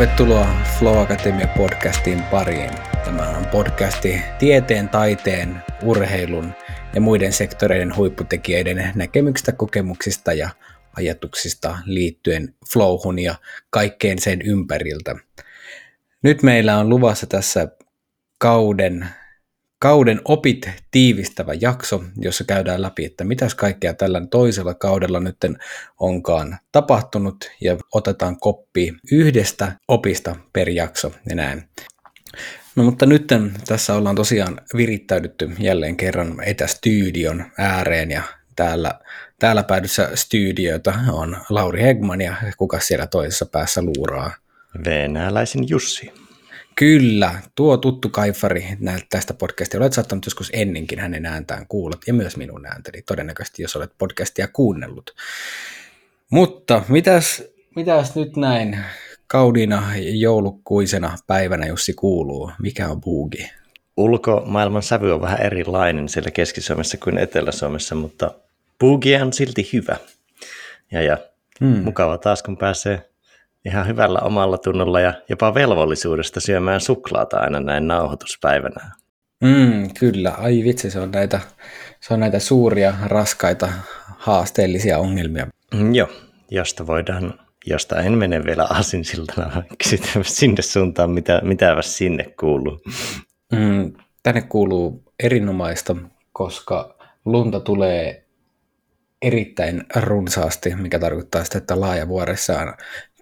Tervetuloa Flow Academia podcastin pariin. Tämä on podcasti tieteen, taiteen, urheilun ja muiden sektoreiden huipputekijöiden näkemyksistä, kokemuksista ja ajatuksista liittyen flowhun ja kaikkeen sen ympäriltä. Nyt meillä on luvassa tässä kauden, kauden opit tiivistävä jakso, jossa käydään läpi, että mitäs kaikkea tällä toisella kaudella nyt onkaan tapahtunut ja otetaan koppi yhdestä opista per jakso ja näin. No mutta nyt tässä ollaan tosiaan virittäydytty jälleen kerran etästudion ääreen ja täällä, täällä päädyssä studioita on Lauri Hegman ja kuka siellä toisessa päässä luuraa? Venäläisin Jussi. Kyllä, tuo tuttu kaifari tästä podcastia. Olet saattanut joskus ennenkin hänen ääntään kuulla ja myös minun ääntäni, todennäköisesti jos olet podcastia kuunnellut. Mutta mitäs, mitäs nyt näin kaudina joulukuisena päivänä Jussi kuuluu? Mikä on buugi? Ulkomaailman sävy on vähän erilainen siellä Keski-Suomessa kuin Etelä-Suomessa, mutta buugi on silti hyvä. Ja, ja hmm. mukava taas, kun pääsee ihan hyvällä omalla tunnolla ja jopa velvollisuudesta syömään suklaata aina näin nauhoituspäivänä. Mm, kyllä, ai vitsi, se on näitä, se on näitä suuria, raskaita, haasteellisia ongelmia. Mm, joo, josta voidaan, josta en mene vielä asinsiltana sinne suuntaan, mitä, mitä sinne kuuluu. Mm, tänne kuuluu erinomaista, koska lunta tulee erittäin runsaasti, mikä tarkoittaa sitä, että laajavuoressa on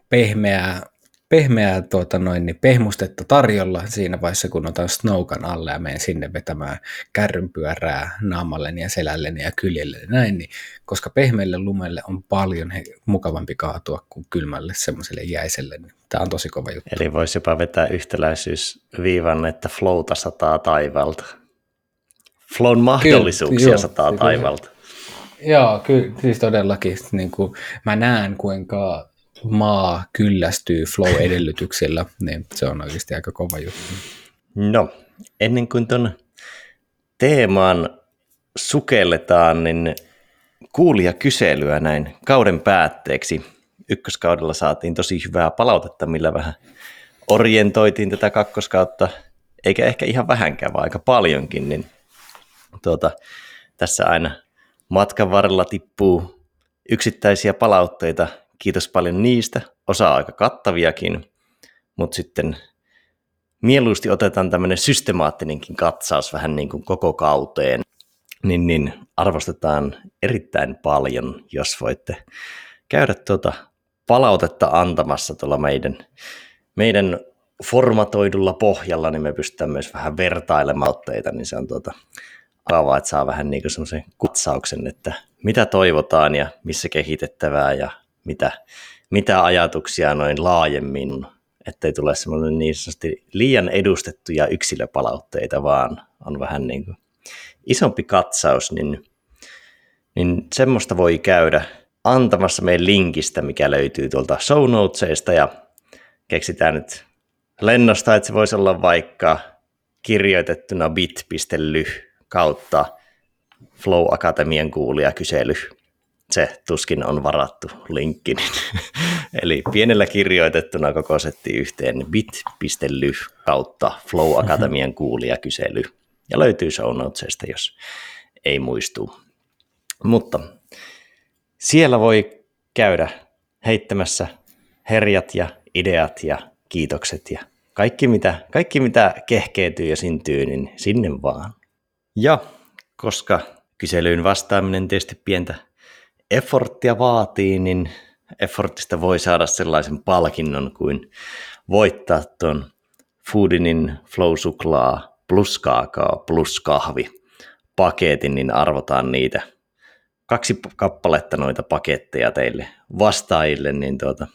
pehmeää, pehmeää tuota noin, niin pehmustetta tarjolla siinä vaiheessa, kun otan snowkan alle ja menen sinne vetämään kärrynpyörää naamalleni ja selälleni ja kyljelle ja näin, niin koska pehmeälle lumelle on paljon he, mukavampi kaatua kuin kylmälle semmoiselle jäiselle, niin tämä on tosi kova juttu. Eli voisi jopa vetää yhtäläisyysviivan, että flowta sataa taivalta. Flown mahdollisuuksia kyllä, sataa kyllä, taivalta. Joo, kyllä, siis todellakin. Niin kuin, mä näen, kuinka maa kyllästyy flow-edellytyksillä, niin se on oikeasti aika kova juttu. No, ennen kuin tuon teemaan sukelletaan, niin kyselyä näin kauden päätteeksi. Ykköskaudella saatiin tosi hyvää palautetta, millä vähän orientoitiin tätä kakkoskautta, eikä ehkä ihan vähänkään, vaan aika paljonkin, niin tuota, tässä aina matkan varrella tippuu yksittäisiä palautteita, kiitos paljon niistä, osa aika kattaviakin, mutta sitten mieluusti otetaan tämmöinen systemaattinenkin katsaus vähän niin kuin koko kauteen, niin, niin arvostetaan erittäin paljon, jos voitte käydä tuota palautetta antamassa tuolla meidän, meidän formatoidulla pohjalla, niin me pystytään myös vähän vertailemaan otteita, niin se on tuota, avaa, että saa vähän niin kuin semmoisen kutsauksen, että mitä toivotaan ja missä kehitettävää ja mitä, mitä ajatuksia noin laajemmin, ettei tule semmoinen niin sanotusti liian edustettuja yksilöpalautteita, vaan on vähän niin kuin isompi katsaus, niin, niin semmoista voi käydä antamassa meidän linkistä, mikä löytyy tuolta show notesista. Ja keksitään nyt lennosta, että se voisi olla vaikka kirjoitettuna bit.ly kautta Flow Akatemian kuulija kysely se tuskin on varattu linkki. Eli pienellä kirjoitettuna koko setti yhteen bit.ly kautta Flow Akatemian kuulijakysely. Ja löytyy show notesista, jos ei muistu. Mutta siellä voi käydä heittämässä herjat ja ideat ja kiitokset ja kaikki mitä, kaikki mitä kehkeytyy ja syntyy, niin sinne vaan. Ja koska kyselyyn vastaaminen tietysti pientä efforttia vaatii, niin effortista voi saada sellaisen palkinnon kuin voittaa tuon Foodinin Flow Suklaa plus kaakao plus kahvi paketin, niin arvotaan niitä kaksi kappaletta noita paketteja teille vastaajille, niin tuota,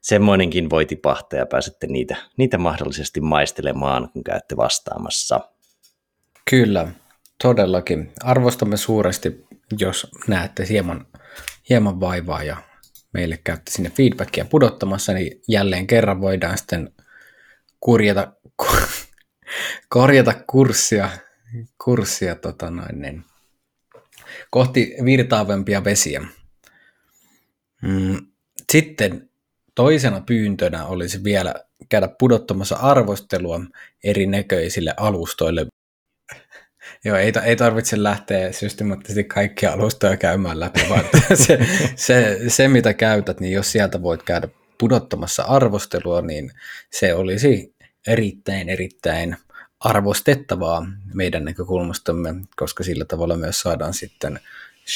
semmoinenkin voi tipahtaa ja pääsette niitä, niitä mahdollisesti maistelemaan, kun käytte vastaamassa. Kyllä, todellakin. Arvostamme suuresti, jos näette hieman hieman vaivaa ja meille käytte sinne feedbackia pudottamassa, niin jälleen kerran voidaan sitten kurjata, korjata kurssia, kurssia tota noin, niin, kohti virtaavempia vesiä. Mm, sitten toisena pyyntönä olisi vielä käydä pudottamassa arvostelua erinäköisille alustoille. Joo, ei, ei tarvitse lähteä systemaattisesti kaikkia alustoja käymään läpi, vaan se, se, se, mitä käytät, niin jos sieltä voit käydä pudottamassa arvostelua, niin se olisi erittäin, erittäin arvostettavaa meidän näkökulmastamme, koska sillä tavalla myös saadaan sitten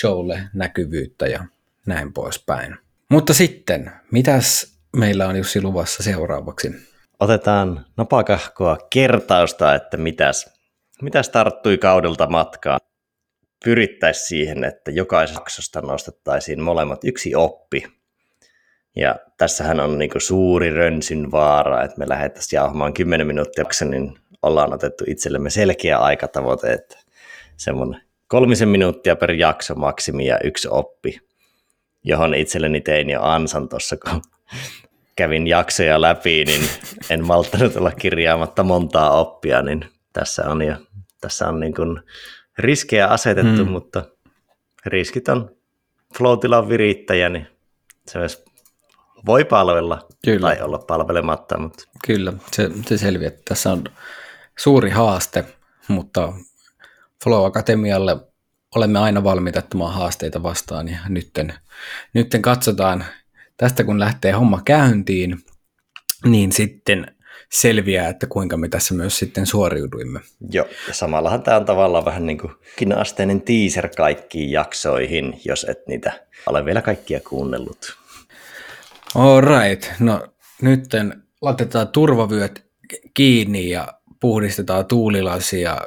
showlle näkyvyyttä ja näin poispäin. Mutta sitten, mitäs meillä on Jussi luvassa seuraavaksi? Otetaan napakahkoa kertausta, että mitäs, mitäs tarttui kaudelta matkaan. Pyrittäisiin siihen, että jokaisesta nostettaisiin molemmat yksi oppi. Ja tässähän on niin suuri rönsyn vaara, että me lähdettäisiin jauhamaan 10 minuuttia, niin ollaan otettu itsellemme selkeä aikatavoite, että semmoinen kolmisen minuuttia per jakso maksimi ja yksi oppi, johon itselleni tein jo ansan tuossa, kun kävin jaksoja läpi, niin en malttanut olla kirjaamatta montaa oppia, niin tässä on jo tässä on niin kuin riskejä asetettu, hmm. mutta riskit on floatilan virittäjä, niin se myös voi palvella Kyllä. tai olla palvelematta. Mutta... Kyllä, se, se selviää. Tässä on suuri haaste, mutta Flow Akatemialle olemme aina valmiita ottamaan haasteita vastaan ja nytten, nytten katsotaan tästä kun lähtee homma käyntiin, niin sitten selviää, että kuinka me tässä myös sitten suoriuduimme. Joo, ja samallahan tämä on tavallaan vähän niin kuin asteinen teaser kaikkiin jaksoihin, jos et niitä ole vielä kaikkia kuunnellut. All right, no nytten laitetaan turvavyöt kiinni ja puhdistetaan tuulilasia,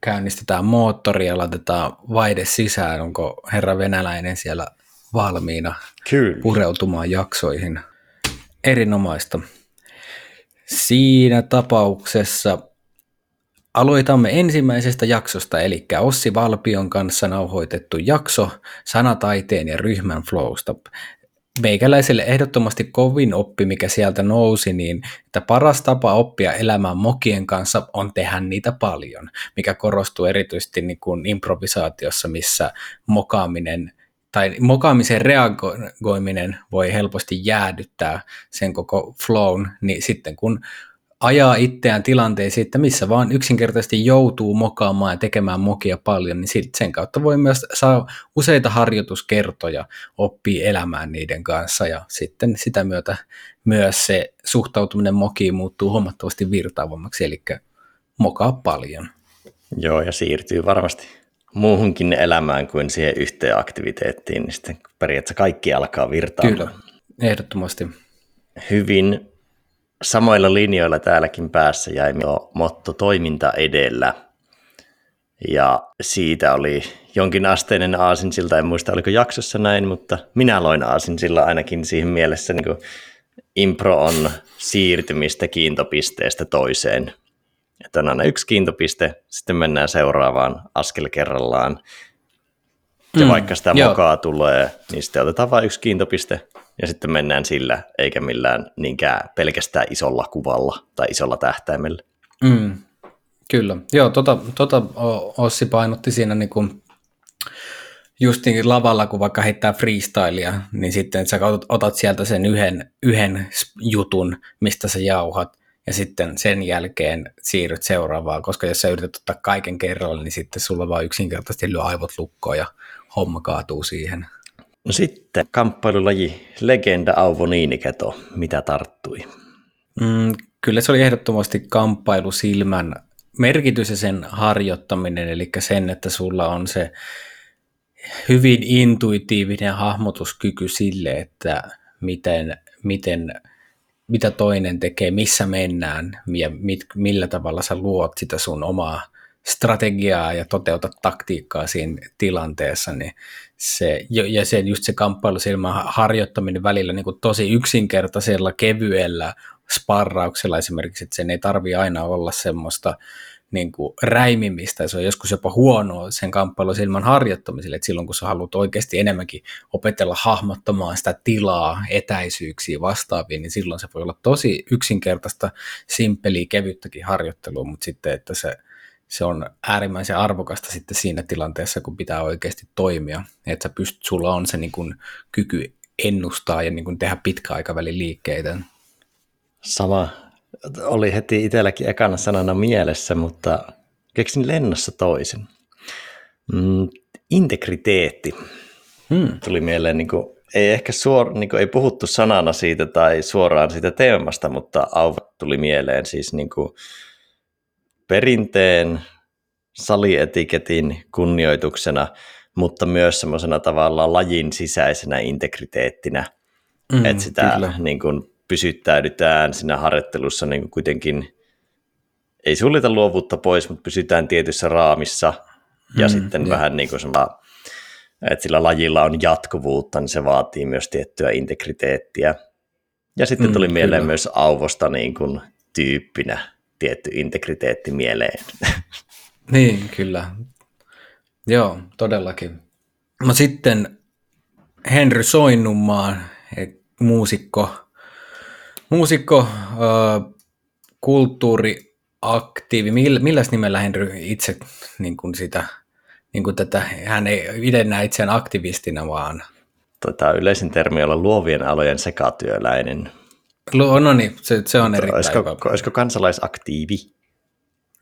käynnistetään moottori ja laitetaan vaide sisään. Onko herra venäläinen siellä valmiina Kyllä. pureutumaan jaksoihin? Erinomaista. Siinä tapauksessa aloitamme ensimmäisestä jaksosta, eli Ossi Valpion kanssa nauhoitettu jakso sanataiteen ja ryhmän flowsta. Meikäläiselle ehdottomasti kovin oppi, mikä sieltä nousi, niin että paras tapa oppia elämään mokien kanssa on tehdä niitä paljon, mikä korostuu erityisesti niin kuin improvisaatiossa, missä mokaaminen tai mokaamisen reagoiminen voi helposti jäädyttää sen koko flown, niin sitten kun ajaa itseään tilanteisiin, että missä vaan yksinkertaisesti joutuu mokaamaan ja tekemään mokia paljon, niin sen kautta voi myös saa useita harjoituskertoja oppia elämään niiden kanssa ja sitten sitä myötä myös se suhtautuminen mokiin muuttuu huomattavasti virtaavammaksi, eli mokaa paljon. Joo, ja siirtyy varmasti muuhunkin elämään kuin siihen yhteen aktiviteettiin, niin sitten periaatteessa kaikki alkaa virtaamaan. Kyllä, ehdottomasti. Hyvin samoilla linjoilla täälläkin päässä jäi jo motto toiminta edellä. Ja siitä oli jonkin asteinen aasinsilta, en muista oliko jaksossa näin, mutta minä loin aasinsilta ainakin siihen mielessä, niin kuin impro on siirtymistä kiintopisteestä toiseen. Että on aina yksi kiintopiste, sitten mennään seuraavaan askel kerrallaan. Ja mm, vaikka sitä joo. mokaa tulee, niin sitten otetaan vain yksi kiintopiste ja sitten mennään sillä, eikä millään niinkään pelkästään isolla kuvalla tai isolla tähtäimellä. Mm, kyllä, joo, tota, tota Ossi painotti siinä niin kuin just niin lavalla, kun vaikka heittää freestylia, niin sitten sä otat sieltä sen yhden, yhden jutun, mistä sä jauhat, ja sitten sen jälkeen siirryt seuraavaan, koska jos sä yrität ottaa kaiken kerralla, niin sitten sulla vaan yksinkertaisesti lyö aivot lukkoon ja homma kaatuu siihen. No sitten kamppailulaji Legenda Auvo Niiniketo, mitä tarttui? Mm, kyllä se oli ehdottomasti kamppailusilmän merkitys ja sen harjoittaminen, eli sen, että sulla on se hyvin intuitiivinen hahmotuskyky sille, että miten, miten, mitä toinen tekee, missä mennään ja mit, millä tavalla sä luot sitä sun omaa strategiaa ja toteutat taktiikkaa siinä tilanteessa, niin se, ja se, just se kamppailusilman harjoittaminen välillä niin kuin tosi yksinkertaisella, kevyellä sparrauksella esimerkiksi, että sen ei tarvi aina olla semmoista niin kuin räimimistä, se on joskus jopa huonoa sen kamppailusilman harjoittamiselle, että silloin kun sä haluat oikeasti enemmänkin opetella hahmottamaan sitä tilaa, etäisyyksiä vastaaviin, niin silloin se voi olla tosi yksinkertaista, simppeliä, kevyttäkin harjoittelua, mutta sitten, että se se on äärimmäisen arvokasta sitten siinä tilanteessa, kun pitää oikeasti toimia. Että sä pystyt, sulla on se niin kuin kyky ennustaa ja niin kuin tehdä pitkäaikavälin liikkeitä. Sama oli heti itselläkin ekana sanana mielessä, mutta keksin lennossa toisen. Mm, integriteetti hmm. tuli mieleen, niin kuin, ei ehkä suor, niin kuin, ei puhuttu sanana siitä tai suoraan siitä teemasta, mutta auva tuli mieleen siis niin kuin, perinteen, salietiketin kunnioituksena, mutta myös semmoisena tavallaan lajin sisäisenä integriteettinä, mm, että sitä niin kuin, pysyttäydytään siinä harjoittelussa niin kuin kuitenkin, ei suljeta luovuutta pois, mutta pysytään tietyssä raamissa ja mm, sitten ja. vähän niin kuin sama, että sillä lajilla on jatkuvuutta, niin se vaatii myös tiettyä integriteettiä. Ja sitten tuli mm, mieleen kyllä. myös Auvosta niin kuin tyyppinä tietty integriteetti mieleen. Niin, kyllä. Joo, todellakin. No sitten Henry Soinnunmaan, muusikko, muusikko äh, kulttuuriaktiivi. Mill, milläs nimellä Henry itse niin kuin sitä, niin kuin tätä, hän ei itse näe itseään aktivistina, vaan... Tota, yleisin termi olla luovien alojen sekatyöläinen. No niin, se, se on erittäin olisiko, hyvä. Olisiko kansalaisaktiivi?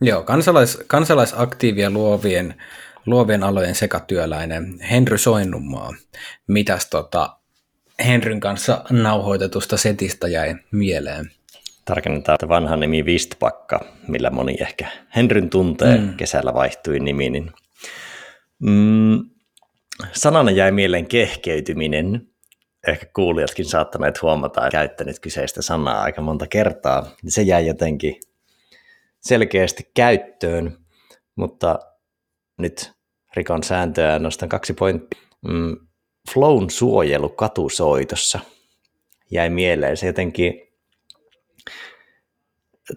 Joo, kansalais, kansalaisaktiivi ja luovien, luovien alojen sekatyöläinen Henry Soinnunmaa. Mitäs tota, Henryn kanssa nauhoitetusta setistä jäi mieleen? Tarkennetaan, että vanha nimi Vistpakka, millä moni ehkä Henryn tuntee, mm. kesällä vaihtui nimi, niin mm, sanana jäi mieleen kehkeytyminen. Ehkä kuulijatkin saattaneet huomata, että käyttänyt kyseistä sanaa aika monta kertaa. Se jäi jotenkin selkeästi käyttöön, mutta nyt rikon sääntöä nostan kaksi pointtia. Mm, flown suojelu katusoitossa jäi mieleen. Se jotenkin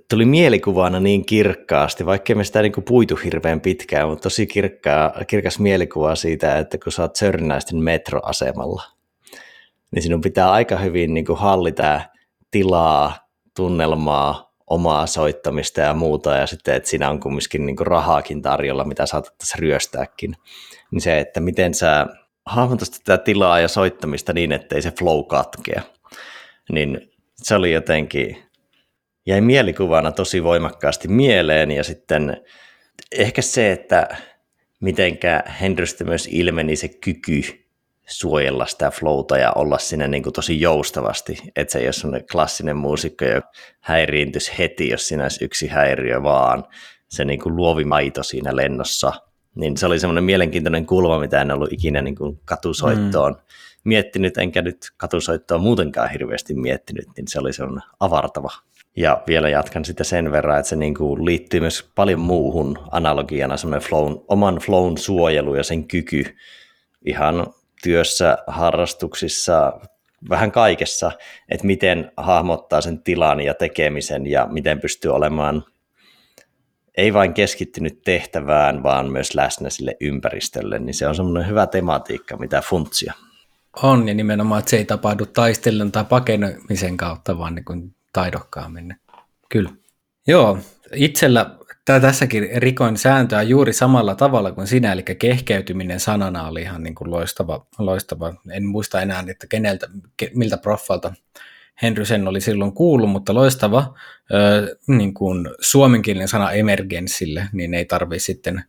tuli mielikuvana niin kirkkaasti, vaikkei me sitä niin kuin puitu hirveän pitkään, mutta tosi kirkkaa, kirkas mielikuva siitä, että kun sä oot Sörnäisten metroasemalla, niin sinun pitää aika hyvin niin kuin hallita tilaa, tunnelmaa, omaa soittamista ja muuta, ja sitten, että siinä on kumminkin niin rahaakin tarjolla, mitä saatettaisiin ryöstääkin, niin se, että miten sä hahmotat tätä tilaa ja soittamista niin, ettei se flow katkea, niin se oli jotenkin, jäi mielikuvana tosi voimakkaasti mieleen, ja sitten ehkä se, että mitenkä Henrystä myös ilmeni se kyky suojella sitä flowta ja olla siinä niin kuin tosi joustavasti, että se ei ole sellainen klassinen muusikko, joka häiriintyisi heti, jos siinä olisi yksi häiriö, vaan. Se niin kuin luovi maito siinä lennossa, niin se oli semmoinen mielenkiintoinen kulma, mitä en ollut ikinä niin kuin katusoittoon mm. miettinyt, enkä nyt katusoittoa muutenkaan hirveästi miettinyt, niin se oli semmoinen avartava. Ja vielä jatkan sitä sen verran, että se niin kuin liittyy myös paljon muuhun analogiana, semmoinen flown, oman flown suojelu ja sen kyky ihan työssä, harrastuksissa, vähän kaikessa, että miten hahmottaa sen tilan ja tekemisen ja miten pystyy olemaan ei vain keskittynyt tehtävään, vaan myös läsnä sille ympäristölle, niin se on semmoinen hyvä tematiikka, mitä funtsia. On, ja nimenomaan, että se ei tapahdu taistelun tai pakenemisen kautta, vaan niin kuin taidokkaammin. Kyllä. Joo, itsellä tässäkin rikoin sääntöä juuri samalla tavalla kuin sinä, eli kehkeytyminen sanana oli ihan niin kuin loistava, loistava. En muista enää, että keneltä, miltä proffalta Henry sen oli silloin kuullut, mutta loistava niin kuin suomenkielinen sana emergenssille, niin ei tarvitse sitten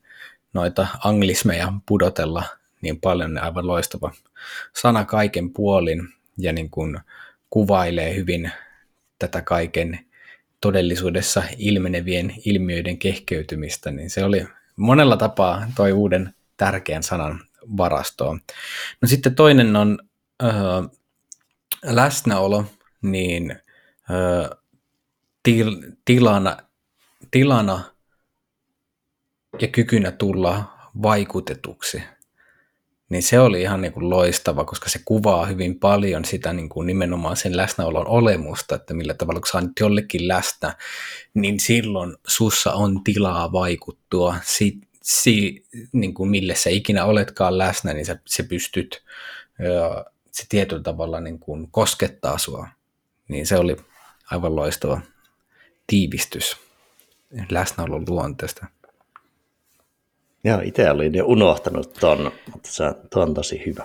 noita anglismeja pudotella niin paljon, aivan loistava sana kaiken puolin ja niin kuin kuvailee hyvin tätä kaiken todellisuudessa ilmenevien ilmiöiden kehkeytymistä, niin se oli monella tapaa toi uuden tärkeän sanan varastoon. No sitten toinen on ö, läsnäolo, niin ö, til, tilana, tilana ja kykynä tulla vaikutetuksi – niin se oli ihan niin kuin loistava, koska se kuvaa hyvin paljon sitä niin kuin nimenomaan sen läsnäolon olemusta, että millä tavalla kun sä nyt jollekin läsnä, niin silloin sussa on tilaa vaikuttua si, si, niin kuin mille sä ikinä oletkaan läsnä, niin sä, sä pystyt, se tietyllä tavalla niin kuin koskettaa sua. Niin se oli aivan loistava tiivistys läsnäolon luonteesta. Joo, itse olin jo unohtanut ton, mutta se, on tosi hyvä.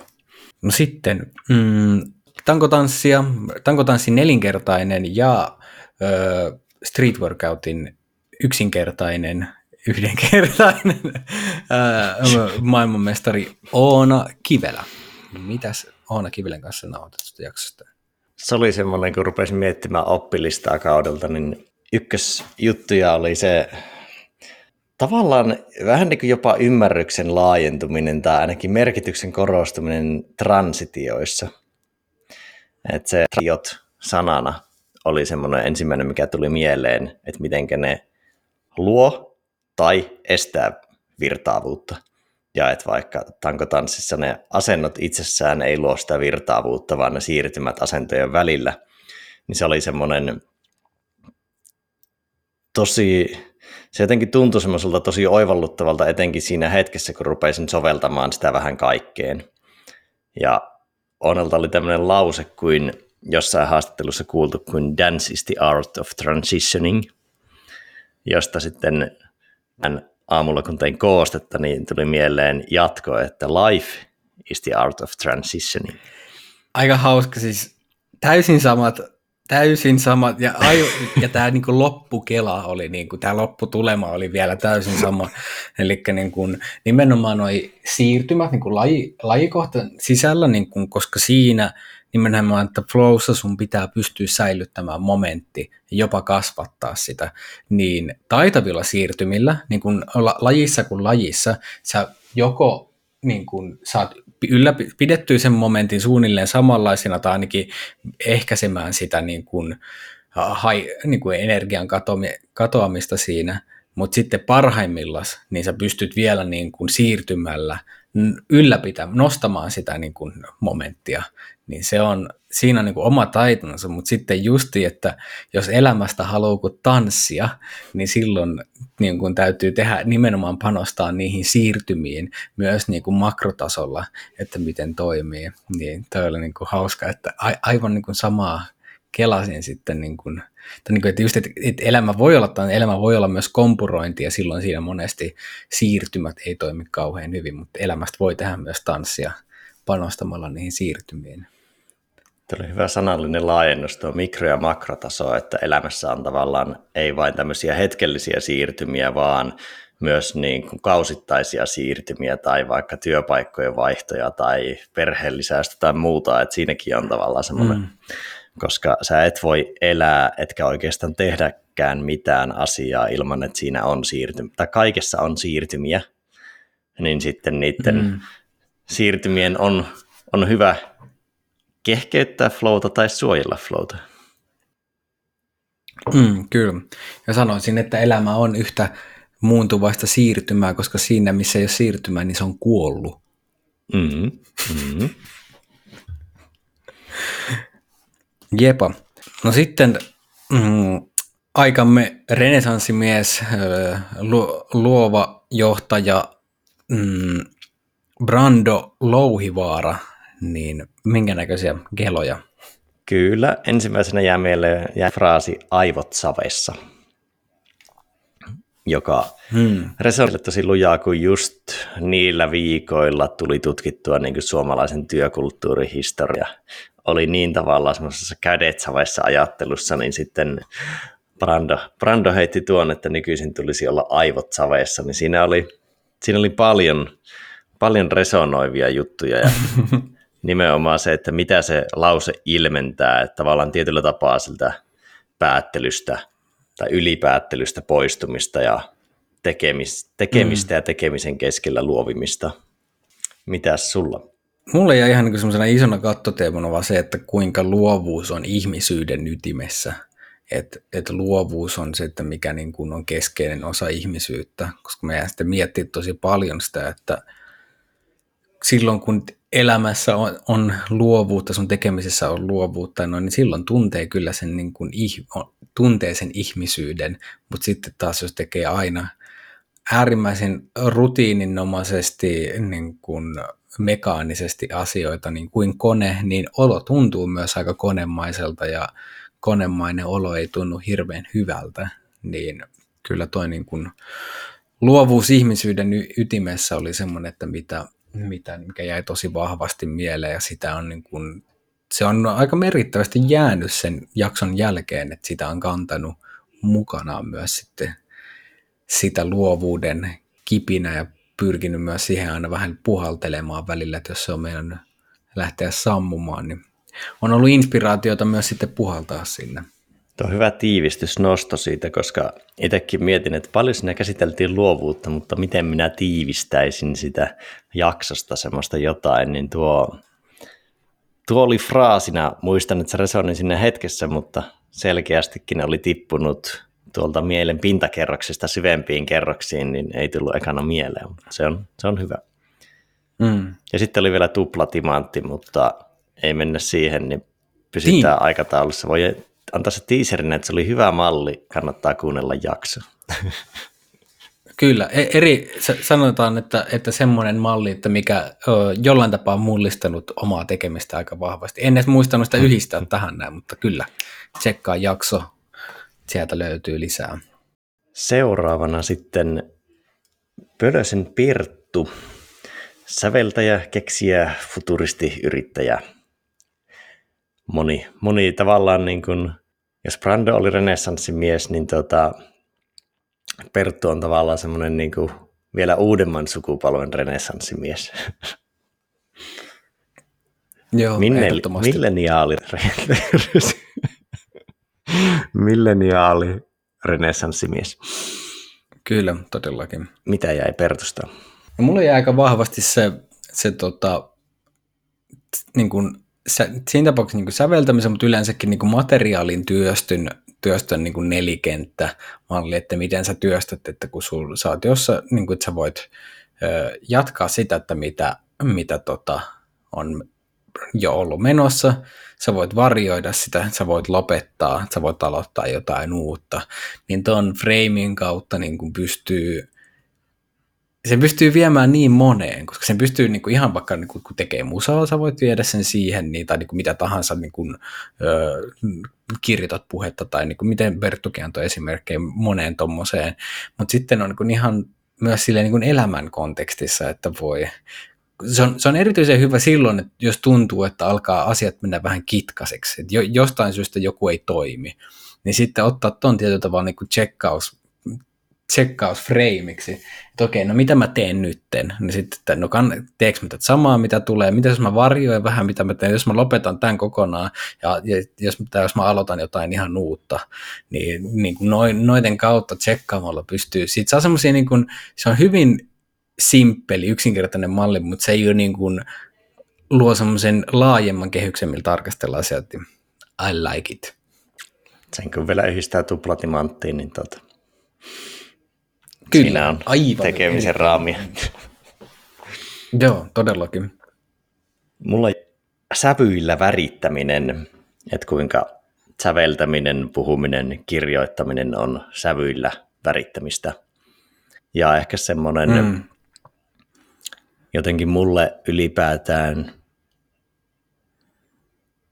No sitten, mm, tankotanssia, tankotanssin nelinkertainen ja ö, street workoutin yksinkertainen, yhdenkertainen ö, maailmanmestari Oona Kivelä. Mitäs Oona Kivelän kanssa nauhoitetusta jaksosta? Se oli semmoinen, kun rupesin miettimään oppilistaa kaudelta, niin ykkösjuttuja oli se tavallaan vähän niin kuin jopa ymmärryksen laajentuminen tai ainakin merkityksen korostuminen transitioissa. Että se triot sanana oli semmoinen ensimmäinen, mikä tuli mieleen, että miten ne luo tai estää virtaavuutta. Ja että vaikka tankotanssissa ne asennot itsessään ei luo sitä virtaavuutta, vaan ne siirtymät asentojen välillä, niin se oli semmoinen tosi se jotenkin tuntui semmoiselta tosi oivalluttavalta, etenkin siinä hetkessä, kun rupesin soveltamaan sitä vähän kaikkeen. Ja Onelta oli tämmöinen lause kuin jossain haastattelussa kuultu kuin Dance is the art of transitioning, josta sitten tämän aamulla kun tein koostetta, niin tuli mieleen jatko, että life is the art of transitioning. Aika hauska siis täysin samat täysin sama, ja, aju, ja tämä niinku loppukela oli, niinku, tämä lopputulema oli vielä täysin sama, eli niinku, nimenomaan noi siirtymät niinku laji, lajikohta sisällä, niinku, koska siinä nimenomaan, että flowssa sun pitää pystyä säilyttämään momentti ja jopa kasvattaa sitä, niin taitavilla siirtymillä, niin kuin lajissa kuin lajissa, sä joko niin kun saat ylläpidettyä sen momentin suunnilleen samanlaisena tai ainakin ehkäisemään sitä niin kun, hai, niin kuin energian katoamista siinä, mutta sitten parhaimmillaan niin sä pystyt vielä niin kuin siirtymällä ylläpitämään, nostamaan sitä niin kuin momenttia, niin se on, siinä on niin kuin oma taitonsa, mutta sitten justi, että jos elämästä haluaa kuin tanssia, niin silloin niin kuin täytyy tehdä nimenomaan panostaa niihin siirtymiin myös niin kuin makrotasolla, että miten toimii. Niin toi oli niin kuin hauska, että aivan niin kuin samaa kelasin sitten, niin kuin, että, niin kuin, että, just, että, elämä voi olla, tai elämä voi olla myös kompurointi, ja silloin siinä monesti siirtymät ei toimi kauhean hyvin, mutta elämästä voi tehdä myös tanssia panostamalla niihin siirtymiin. Tämä oli hyvä sanallinen laajennus tuo mikro- ja makrotaso, että elämässä on tavallaan ei vain tämmöisiä hetkellisiä siirtymiä, vaan myös niin kuin kausittaisia siirtymiä tai vaikka työpaikkojen vaihtoja tai perheellisäystä tai muuta, että siinäkin on tavallaan semmoinen, mm. koska sä et voi elää etkä oikeastaan tehdäkään mitään asiaa ilman, että siinä on siirtymiä, tai kaikessa on siirtymiä, niin sitten niiden mm. siirtymien on, on hyvä kehkeyttää flowta tai suojella flowta. Mm, kyllä. Ja sanoisin, että elämä on yhtä muuntuvaista siirtymää, koska siinä, missä ei ole siirtymää, niin se on kuollut. Mm-hmm. Mm-hmm. Jepa. No sitten mm, aikamme renesanssimies, lu, luova johtaja mm, Brando Louhivaara niin minkä näköisiä geloja? Kyllä, ensimmäisenä jää mieleen jää fraasi aivot savessa, joka hmm. resonoi tosi lujaa, kun just niillä viikoilla tuli tutkittua niin kuin suomalaisen työkulttuurihistoria. Oli niin tavallaan semmoisessa kädet savessa ajattelussa, niin sitten Brando, Brando heitti tuon, että nykyisin tulisi olla aivot savessa, niin siinä oli, siinä oli paljon, paljon resonoivia juttuja ja nimenomaan se, että mitä se lause ilmentää, että tavallaan tietyllä tapaa siltä päättelystä tai ylipäättelystä poistumista ja tekemis, tekemistä mm. ja tekemisen keskellä luovimista. Mitäs sulla? Mulle jäi ihan niin semmoisena isona kattoteemana vaan se, että kuinka luovuus on ihmisyyden ytimessä. Että et luovuus on se, että mikä niin kuin on keskeinen osa ihmisyyttä, koska me sitten miettiä tosi paljon sitä, että silloin kun elämässä on, on luovuutta, sun tekemisessä on luovuutta, no, niin silloin tuntee kyllä sen, niin kuin, tuntee sen ihmisyyden, mutta sitten taas jos tekee aina äärimmäisen rutiininomaisesti niin kuin mekaanisesti asioita niin kuin kone, niin olo tuntuu myös aika konemaiselta ja konemainen olo ei tunnu hirveän hyvältä, niin kyllä toi niin kuin luovuus ihmisyyden ytimessä oli semmoinen, että mitä mitä, mikä jäi tosi vahvasti mieleen ja sitä on niin kuin se on aika merkittävästi jäänyt sen jakson jälkeen, että sitä on kantanut mukanaan myös sitten sitä luovuuden kipinä ja pyrkinyt myös siihen aina vähän puhaltelemaan välillä, että jos se on meidän lähteä sammumaan, niin on ollut inspiraatiota myös sitten puhaltaa sinne. Tuo on hyvä tiivistysnosto siitä, koska itsekin mietin, että paljon siinä käsiteltiin luovuutta, mutta miten minä tiivistäisin sitä jaksosta semmoista jotain, niin tuo, tuo oli fraasina, muistan, että se resoni sinne hetkessä, mutta selkeästikin oli tippunut tuolta mielen pintakerroksista syvempiin kerroksiin, niin ei tullut ekana mieleen, mutta se on, se on hyvä. Mm. Ja sitten oli vielä tuplatimantti, mutta ei mennä siihen, niin pysytään niin. aikataulussa. Voi antaa se teaserin, että se oli hyvä malli, kannattaa kuunnella jakso. Kyllä, e- eri, sanotaan, että, että semmoinen malli, että mikä ö, jollain tapaa on mullistanut omaa tekemistä aika vahvasti. En edes muistanut sitä yhdistää tähän näin, mutta kyllä, tsekkaa jakso, sieltä löytyy lisää. Seuraavana sitten Pölösen Pirttu, säveltäjä, keksijä, futuristi, yrittäjä. Moni, moni tavallaan niin kuin, jos Brando oli renessanssimies, niin tota, Perttu on tavallaan semmoinen niin kuin vielä uudemman sukupolven renessanssimies. Joo, Minne, milleniaali, milleniaali renessanssimies. Kyllä, todellakin. Mitä jäi Pertusta? No, mulla jäi aika vahvasti se, se tota, niin kuin, sä, siinä tapauksessa niin säveltämisen, mutta yleensäkin niin materiaalin työstyn, työstön niin kuin nelikenttämalli, että miten sä työstät, että kun sul, sä oot jossa, niin kuin, että sä voit ö, jatkaa sitä, että mitä, mitä tota, on jo ollut menossa, sä voit varjoida sitä, sä voit lopettaa, sä voit aloittaa jotain uutta, niin tuon framing kautta niin kuin pystyy se pystyy viemään niin moneen, koska sen pystyy niin kuin ihan vaikka niin kuin, kun tekee musaa, sä voit viedä sen siihen, niin, tai niin kuin mitä tahansa niin kuin, ö, kirjoitat puhetta, tai niin kuin miten Berttukin antoi esimerkkejä moneen tommoseen, mutta sitten on niin kuin ihan myös sille niin kuin elämän kontekstissa, että voi, se on, se on erityisen hyvä silloin, että jos tuntuu, että alkaa asiat mennä vähän kitkaseksi, että jo, jostain syystä joku ei toimi, niin sitten ottaa ton tietyllä tavalla niin kuin checkaus tsekkausfreimiksi, että okei, no mitä mä teen nytten, niin sitten, että no kann, teekö mä tätä samaa, mitä tulee, mitä jos mä varjoin vähän, mitä mä teen, jos mä lopetan tämän kokonaan, ja, ja jos, tai jos mä aloitan jotain ihan uutta, niin, niin kuin noin, noiden kautta tsekkaamalla pystyy, siitä saa semmoisia, niin kuin, se on hyvin simppeli, yksinkertainen malli, mutta se ei ole niin kuin, luo semmoisen laajemman kehyksen, millä tarkastellaan sieltä, I like it. Sen kun vielä yhdistää tuplatimanttiin, niin tota, Kyllä, Siinä on aivan tekemisen eri. raamia. Joo, todellakin. Mulla sävyillä värittäminen, että kuinka säveltäminen, puhuminen, kirjoittaminen on sävyillä värittämistä. Ja ehkä semmoinen mm. jotenkin mulle ylipäätään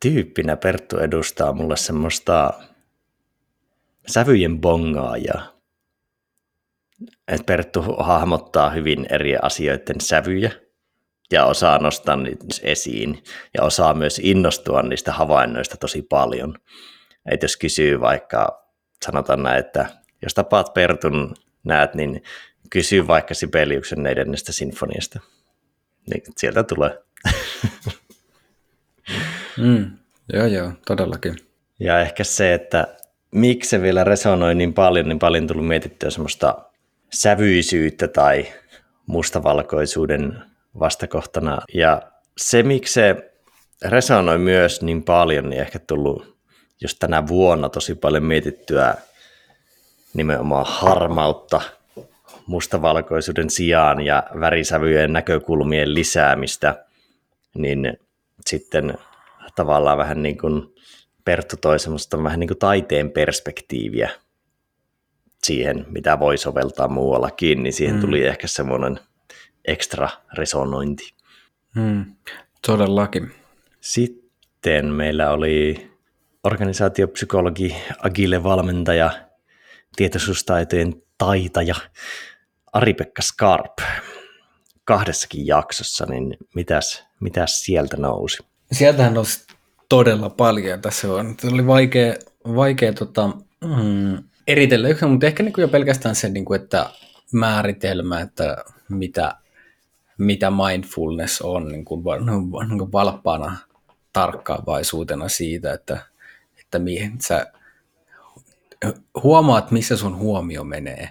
tyyppinä Perttu edustaa mulle semmoista sävyjen bongaajaa että Perttu hahmottaa hyvin eri asioiden sävyjä ja osaa nostaa niitä esiin ja osaa myös innostua niistä havainnoista tosi paljon. että jos kysyy vaikka, sanotaan näin, että jos tapaat Pertun näet, niin kysy vaikka Sibeliuksen neljännestä sinfoniasta. Niin sieltä tulee. Mm, joo, joo, todellakin. Ja ehkä se, että miksi se vielä resonoi niin paljon, niin paljon tullut mietittyä semmoista sävyisyyttä tai mustavalkoisuuden vastakohtana. Ja se, miksi se resonoi myös niin paljon, niin ehkä tullut just tänä vuonna tosi paljon mietittyä nimenomaan harmautta mustavalkoisuuden sijaan ja värisävyjen näkökulmien lisäämistä, niin sitten tavallaan vähän niin kuin Perttu toi vähän niin kuin taiteen perspektiiviä siihen, mitä voi soveltaa muuallakin, niin siihen mm. tuli ehkä semmoinen ekstra resonointi. Mm, todellakin. Sitten meillä oli organisaatiopsykologi, agile valmentaja, tietoisuustaitojen taitaja Ari-Pekka Skarp kahdessakin jaksossa, niin mitäs, mitäs sieltä nousi? Sieltähän nousi todella paljon. Tässä on, oli vaikea, vaikea tota, mm, eritellä yksi, mutta ehkä niin kuin jo pelkästään se, niin kuin, että määritelmä, että mitä, mitä mindfulness on niin kuin, niin kuin valppaana tarkkaavaisuutena siitä, että, että mihin sä huomaat, missä sun huomio menee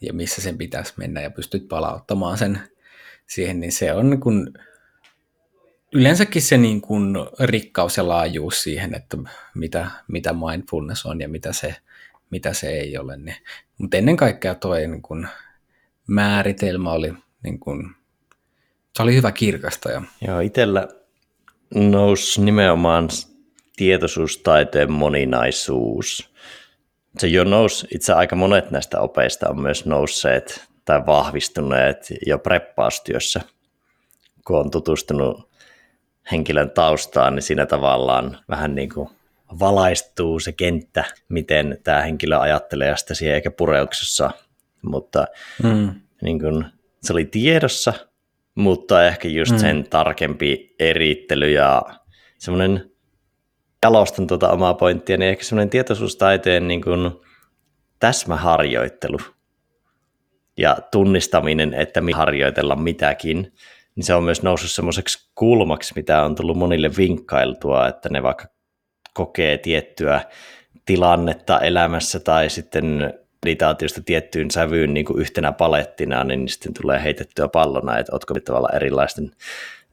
ja missä sen pitäisi mennä ja pystyt palauttamaan sen siihen, niin se on niin kuin, yleensäkin se niin kuin rikkaus ja laajuus siihen, että mitä, mitä mindfulness on ja mitä se, mitä se ei ole. Niin. Mutta ennen kaikkea tuo niin kuin määritelmä oli, niin kuin, se oli hyvä kirkastaja. Joo, itsellä nousi nimenomaan tietoisuustaiteen moninaisuus. Se jo nousi, itse aika monet näistä opeista on myös nousseet tai vahvistuneet jo preppaustyössä, kun on tutustunut henkilön taustaan, niin siinä tavallaan vähän niin kuin valaistuu se kenttä, miten tämä henkilö ajattelee ja sitä siihen eikä pureuksessa. Mutta mm. niin kuin, se oli tiedossa, mutta ehkä just mm. sen tarkempi erittely ja semmoinen jalostan tuota omaa pointtia, niin ehkä semmoinen tietoisuustaiteen niin kuin täsmäharjoittelu ja tunnistaminen, että me harjoitella mitäkin, niin se on myös noussut semmoiseksi kulmaksi, mitä on tullut monille vinkkailtua, että ne vaikka kokee tiettyä tilannetta elämässä tai sitten meditaatiosta tiettyyn sävyyn niin kuin yhtenä palettina, niin sitten tulee heitettyä pallona, että oletko tavallaan erilaisten,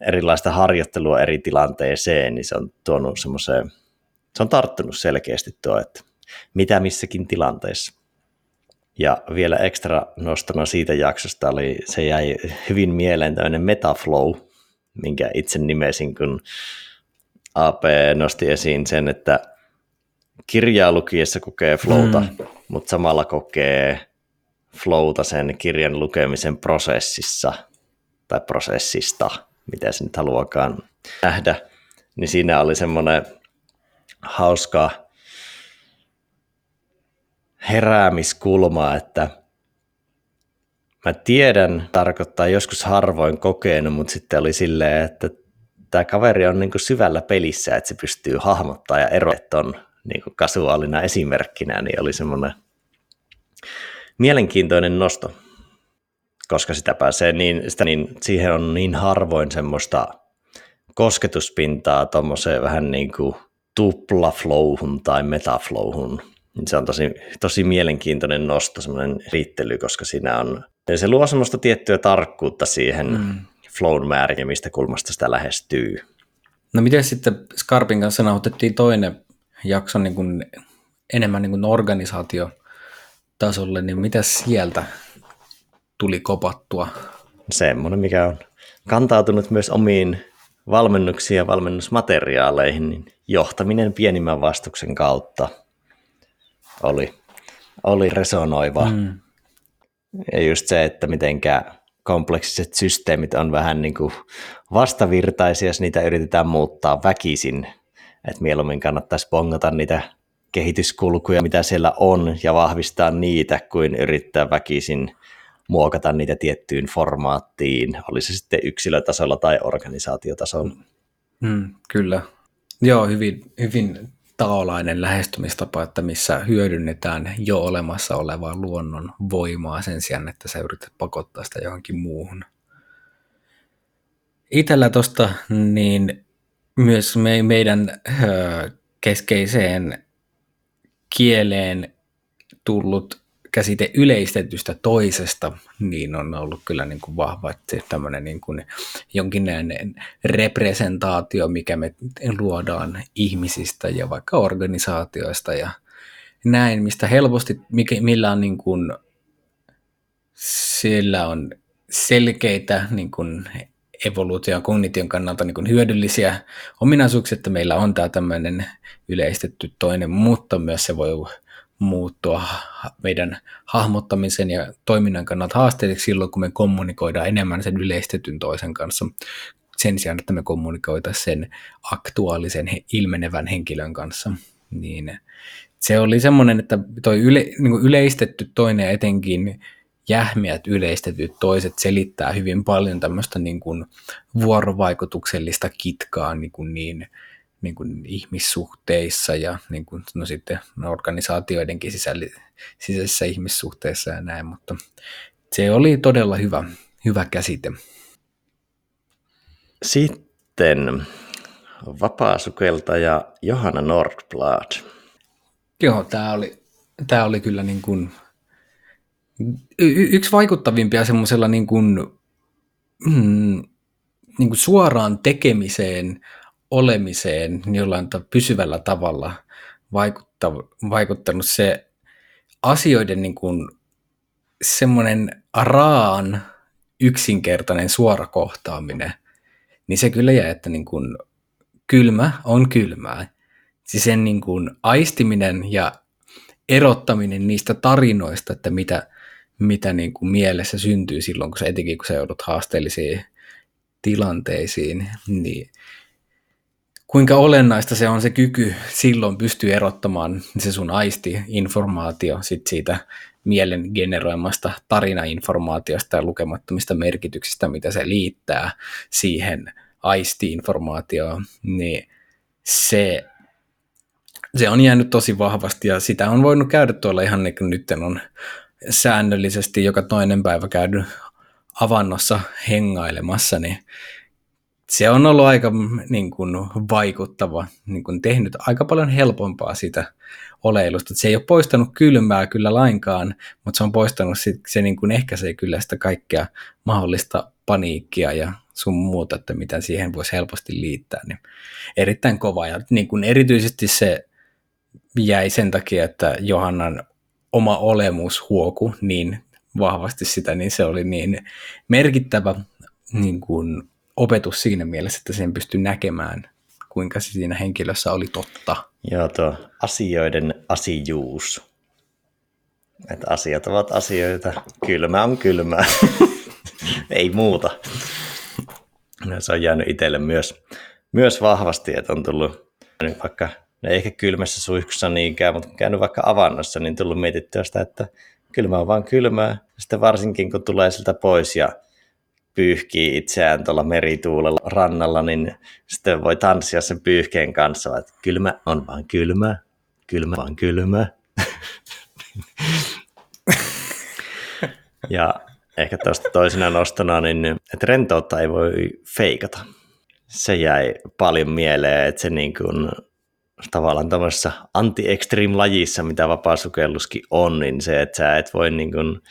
erilaista harjoittelua eri tilanteeseen, niin se on tuonut semmoiseen, se on tarttunut selkeästi tuo, että mitä missäkin tilanteessa. Ja vielä ekstra nostona siitä jaksosta oli, se jäi hyvin mieleen tämmöinen metaflow, minkä itse nimesin, kun AP nosti esiin sen, että kirjaa lukiessa kokee flowta, mm. mutta samalla kokee flowta sen kirjan lukemisen prosessissa tai prosessista, mitä se nyt haluakaan nähdä, niin siinä oli semmoinen hauska heräämiskulma, että mä tiedän, tarkoittaa joskus harvoin kokenut, mutta sitten oli silleen, että tämä kaveri on niin kuin syvällä pelissä, että se pystyy hahmottaa ja erottamaan niin kuin kasuaalina esimerkkinä, niin oli semmoinen mielenkiintoinen nosto, koska sitä pääsee niin, sitä niin, siihen on niin harvoin semmoista kosketuspintaa tuommoiseen vähän niin kuin tuplaflowhun tai metaflowhun. Se on tosi, tosi mielenkiintoinen nosto, semmoinen riittely, koska siinä on, se luo semmoista tiettyä tarkkuutta siihen mm. Flown määrin ja mistä kulmasta sitä lähestyy. No miten sitten Skarpin kanssa nauhoitettiin toinen jakso niin kuin enemmän niin kuin organisaatiotasolle, niin mitä sieltä tuli kopattua? Semmoinen, mikä on kantautunut myös omiin valmennuksiin ja valmennusmateriaaleihin, niin johtaminen pienimmän vastuksen kautta oli, oli resonoiva. Mm. Ja just se, että mitenkä kompleksiset systeemit on vähän niin kuin vastavirtaisia, jos niitä yritetään muuttaa väkisin että mieluummin kannattaisi bongata niitä kehityskulkuja, mitä siellä on, ja vahvistaa niitä, kuin yrittää väkisin muokata niitä tiettyyn formaattiin, oli se sitten yksilötasolla tai organisaatiotasolla. Mm, kyllä. Joo, hyvin, hyvin taolainen lähestymistapa, että missä hyödynnetään jo olemassa olevaa luonnon voimaa sen sijaan, että sä yrität pakottaa sitä johonkin muuhun. Itellä tuosta niin myös me, meidän ö, keskeiseen kieleen tullut käsite yleistetystä toisesta, niin on ollut kyllä niin kuin vahva että tämmöinen niin kuin jonkinlainen representaatio, mikä me luodaan ihmisistä ja vaikka organisaatioista ja näin, mistä helposti, millä on niin kuin, sillä on selkeitä niin kuin evoluution kognition kannalta niin kuin hyödyllisiä ominaisuuksia, että meillä on tämä tämmöinen yleistetty toinen, mutta myös se voi muuttua meidän hahmottamisen ja toiminnan kannalta haasteelliseksi silloin, kun me kommunikoidaan enemmän sen yleistetyn toisen kanssa sen sijaan, että me kommunikoitaisiin sen aktuaalisen ilmenevän henkilön kanssa. Niin se oli semmoinen, että toi yle, niin yleistetty toinen etenkin jähmiät yleistetyt toiset selittää hyvin paljon tämmöistä niin kuin vuorovaikutuksellista kitkaa niin, kuin niin, niin kuin ihmissuhteissa ja niin kuin, no sitten organisaatioidenkin sisällä, sisäisissä ihmissuhteissa ja näin, mutta se oli todella hyvä, hyvä käsite. Sitten vapaasukeltaja Johanna Nordblad. Joo, tämä oli, tämä oli kyllä niin kuin, y- yksi vaikuttavimpia semmoisella niin kuin, mm, niin kuin suoraan tekemiseen, olemiseen jollain pysyvällä tavalla vaikuttanut se asioiden niin kuin semmoinen raan yksinkertainen suora kohtaaminen, niin se kyllä jää, että niin kuin kylmä on kylmää. Siis sen niin kuin aistiminen ja erottaminen niistä tarinoista, että mitä, mitä niin kuin mielessä syntyy silloin, kun sä etenkin kun sä joudut haasteellisiin tilanteisiin, niin kuinka olennaista se on se kyky silloin pystyy erottamaan se sun aisti-informaatio sit siitä mielen generoimasta tarinainformaatiosta ja lukemattomista merkityksistä, mitä se liittää siihen aisti-informaatioon, niin se, se on jäänyt tosi vahvasti ja sitä on voinut käydä tuolla ihan niin kuin nyt on säännöllisesti joka toinen päivä käynyt avannossa hengailemassa, niin se on ollut aika niin kuin, vaikuttava, niin kuin, tehnyt aika paljon helpompaa sitä oleilusta. Se ei ole poistanut kylmää kyllä lainkaan, mutta se on poistanut sit, se niin kuin ehkäisee kyllä sitä kaikkea mahdollista paniikkia ja sun muuta, että mitä siihen voisi helposti liittää. Niin erittäin kova ja niin kuin erityisesti se jäi sen takia, että Johannan oma olemus huoku niin vahvasti sitä, niin se oli niin merkittävä niin kuin opetus siinä mielessä, että sen pystyy näkemään, kuinka se siinä henkilössä oli totta. Joo, tuo asioiden asijuus. Että asiat ovat asioita. Kylmä on kylmää. Ei muuta. Se on jäänyt itselle myös, myös vahvasti, että on tullut vaikka, no ehkä kylmässä suihkussa niinkään, mutta käynyt vaikka avannossa, niin tullut mietittyä sitä, että kylmä on vaan kylmää. Sitten varsinkin kun tulee siltä pois ja pyyhkii itseään tuolla merituulella rannalla, niin sitten voi tanssia sen pyyhkeen kanssa, että kylmä on vaan kylmä, kylmä vaan kylmä. ja ehkä tuosta toisena nostona, niin että rentoutta ei voi feikata. Se jäi paljon mieleen, että se niin kuin, tavallaan tämmöisessä anti-extreme-lajissa, mitä vapaasukelluskin on, niin se, että sä et voi niin kuin,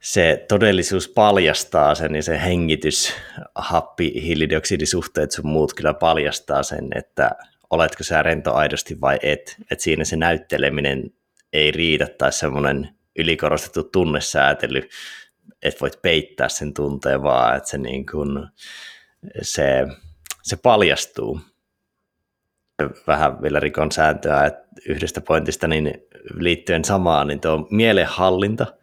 se todellisuus paljastaa sen, niin se hengitys, happi, hiilidioksidisuhteet sun muut kyllä paljastaa sen, että oletko sä rento aidosti vai et. Että siinä se näytteleminen ei riitä tai semmoinen ylikorostettu tunnesäätely, että voit peittää sen tunteen, vaan että se, niin kuin, se, se paljastuu. Vähän vielä rikon sääntöä, että yhdestä pointista niin liittyen samaan, niin tuo mielenhallinta –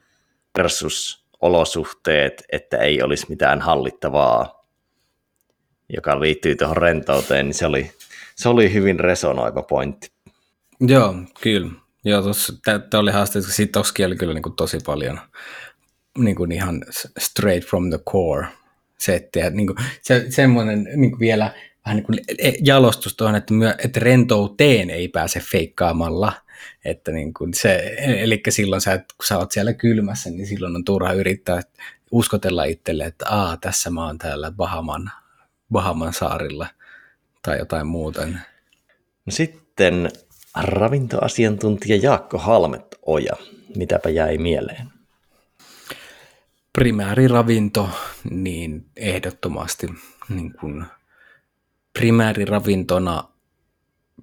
versus olosuhteet, että ei olisi mitään hallittavaa, joka liittyy tuohon rentouteen, niin se oli, se oli hyvin resonoiva pointti. Joo, kyllä. Joo, tämä oli haaste, koska siitä oli kyllä niin kuin tosi paljon niin kuin ihan straight from the core settiä. Niin kuin, se, semmoinen niin kuin vielä vähän niin kuin jalostus tuohon, että, myö, että rentouteen ei pääse feikkaamalla – että niin kuin se, eli silloin sä, kun sä oot siellä kylmässä, niin silloin on turha yrittää uskotella itselle, että Aa, tässä mä oon täällä Bahaman, Bahaman saarilla tai jotain muuta. No sitten ravintoasiantuntija Jaakko Halmet-Oja. Mitäpä jäi mieleen? Primääriravinto, niin ehdottomasti niin kuin primääriravintona,